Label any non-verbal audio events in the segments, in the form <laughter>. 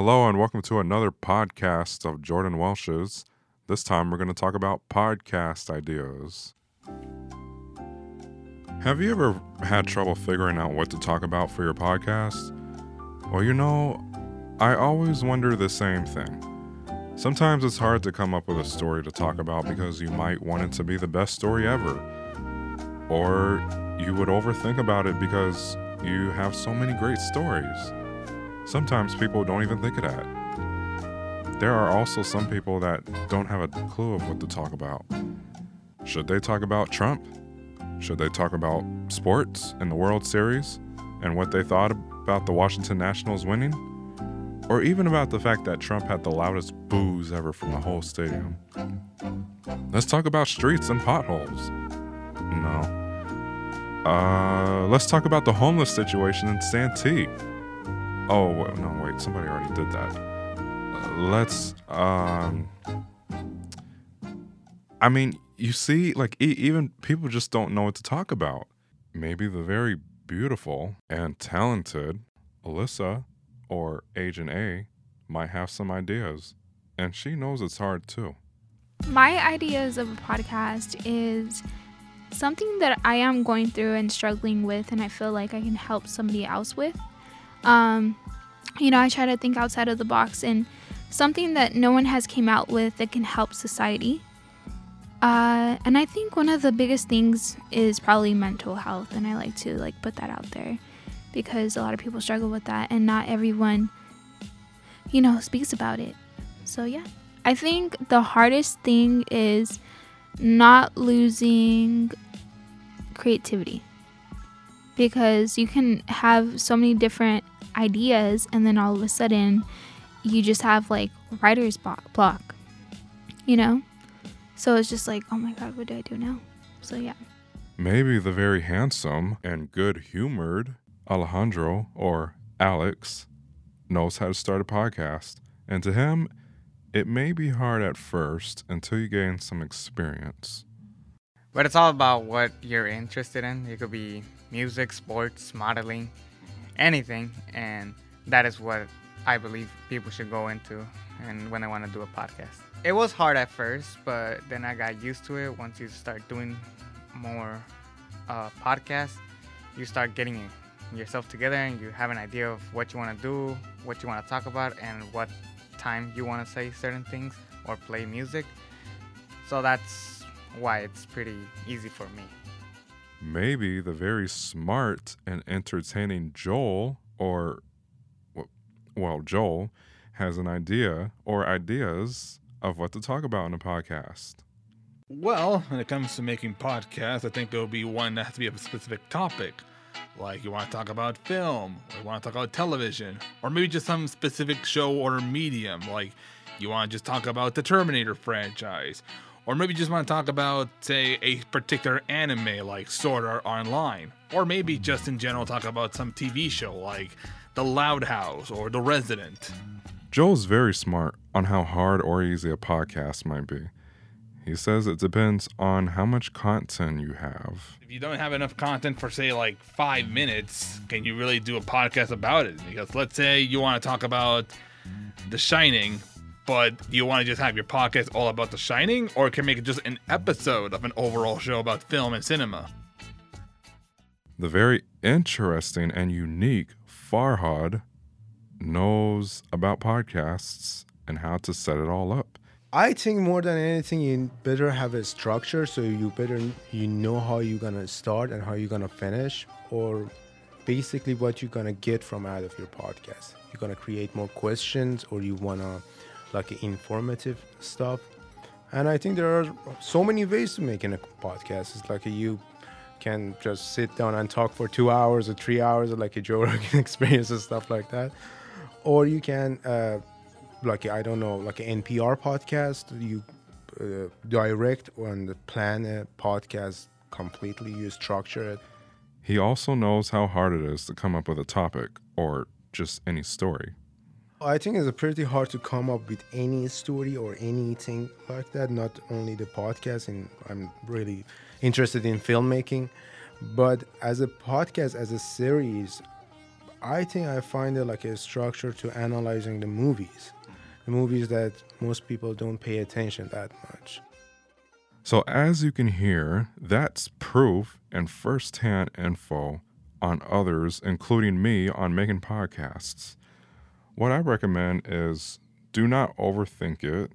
Hello, and welcome to another podcast of Jordan Welsh's. This time we're going to talk about podcast ideas. Have you ever had trouble figuring out what to talk about for your podcast? Well, you know, I always wonder the same thing. Sometimes it's hard to come up with a story to talk about because you might want it to be the best story ever. Or you would overthink about it because you have so many great stories. Sometimes people don't even think of that. There are also some people that don't have a clue of what to talk about. Should they talk about Trump? Should they talk about sports and the World Series and what they thought about the Washington Nationals winning? Or even about the fact that Trump had the loudest boos ever from the whole stadium? Let's talk about streets and potholes. No. Uh, let's talk about the homeless situation in Santee. Oh no, wait, somebody already did that. Let's um I mean, you see like e- even people just don't know what to talk about. Maybe the very beautiful and talented Alyssa or Agent A might have some ideas, and she knows it's hard too. My ideas of a podcast is something that I am going through and struggling with, and I feel like I can help somebody else with. Um, you know, I try to think outside of the box and something that no one has came out with that can help society. Uh, and I think one of the biggest things is probably mental health, and I like to like put that out there because a lot of people struggle with that, and not everyone, you know, speaks about it. So yeah, I think the hardest thing is not losing creativity because you can have so many different ideas and then all of a sudden you just have like writer's block you know? So it's just like oh my god what do i do now? So yeah. Maybe the very handsome and good humored alejandro or alex knows how to start a podcast and to him it may be hard at first until you gain some experience. But it's all about what you're interested in. It could be music sports modeling anything, and that is what I believe people should go into and when they want to do a podcast. It was hard at first, but then I got used to it. Once you start doing more uh, podcasts, you start getting yourself together and you have an idea of what you want to do, what you want to talk about, and what time you want to say certain things or play music. So that's why it's pretty easy for me. Maybe the very smart and entertaining Joel, or, well, Joel, has an idea or ideas of what to talk about in a podcast. Well, when it comes to making podcasts, I think there'll be one that has to be a specific topic. Like you want to talk about film, or you want to talk about television, or maybe just some specific show or medium. Like you want to just talk about the Terminator franchise, or maybe just want to talk about, say, a particular anime like Sword Art Online. Or maybe just in general talk about some TV show like The Loud House or The Resident. Joel's very smart on how hard or easy a podcast might be. He says it depends on how much content you have. If you don't have enough content for, say, like five minutes, can you really do a podcast about it? Because let's say you want to talk about The Shining, but you want to just have your podcast all about The Shining, or can make it just an episode of an overall show about film and cinema? The very interesting and unique Farhad knows about podcasts and how to set it all up. I think more than anything, you better have a structure so you better you know how you're gonna start and how you're gonna finish, or basically what you're gonna get from out of your podcast. You're gonna create more questions, or you wanna like informative stuff. And I think there are so many ways to make a podcast. It's like you can just sit down and talk for two hours or three hours, or like a Joe <laughs> Rogan experience and stuff like that. Or you can, uh, like I don't know, like an NPR podcast. You uh, direct and plan a podcast completely. You structure it. He also knows how hard it is to come up with a topic or just any story. I think it's pretty hard to come up with any story or anything like that. Not only the podcast, and I'm really interested in filmmaking, but as a podcast, as a series, I think I find it like a structure to analyzing the movies, the movies that most people don't pay attention that much. So, as you can hear, that's proof and firsthand info on others, including me, on making podcasts. What I recommend is do not overthink it.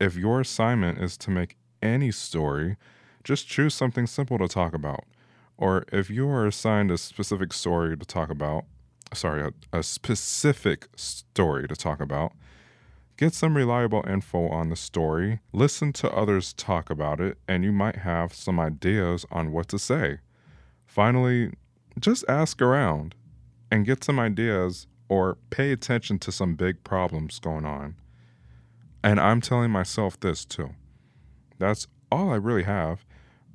If your assignment is to make any story, just choose something simple to talk about. Or if you are assigned a specific story to talk about, sorry, a, a specific story to talk about, get some reliable info on the story, listen to others talk about it, and you might have some ideas on what to say. Finally, just ask around and get some ideas or pay attention to some big problems going on. And I'm telling myself this too. That's all I really have.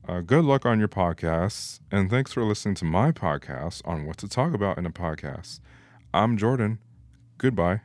Uh, good luck on your podcasts, and thanks for listening to my podcast on what to talk about in a podcast. I'm Jordan. Goodbye.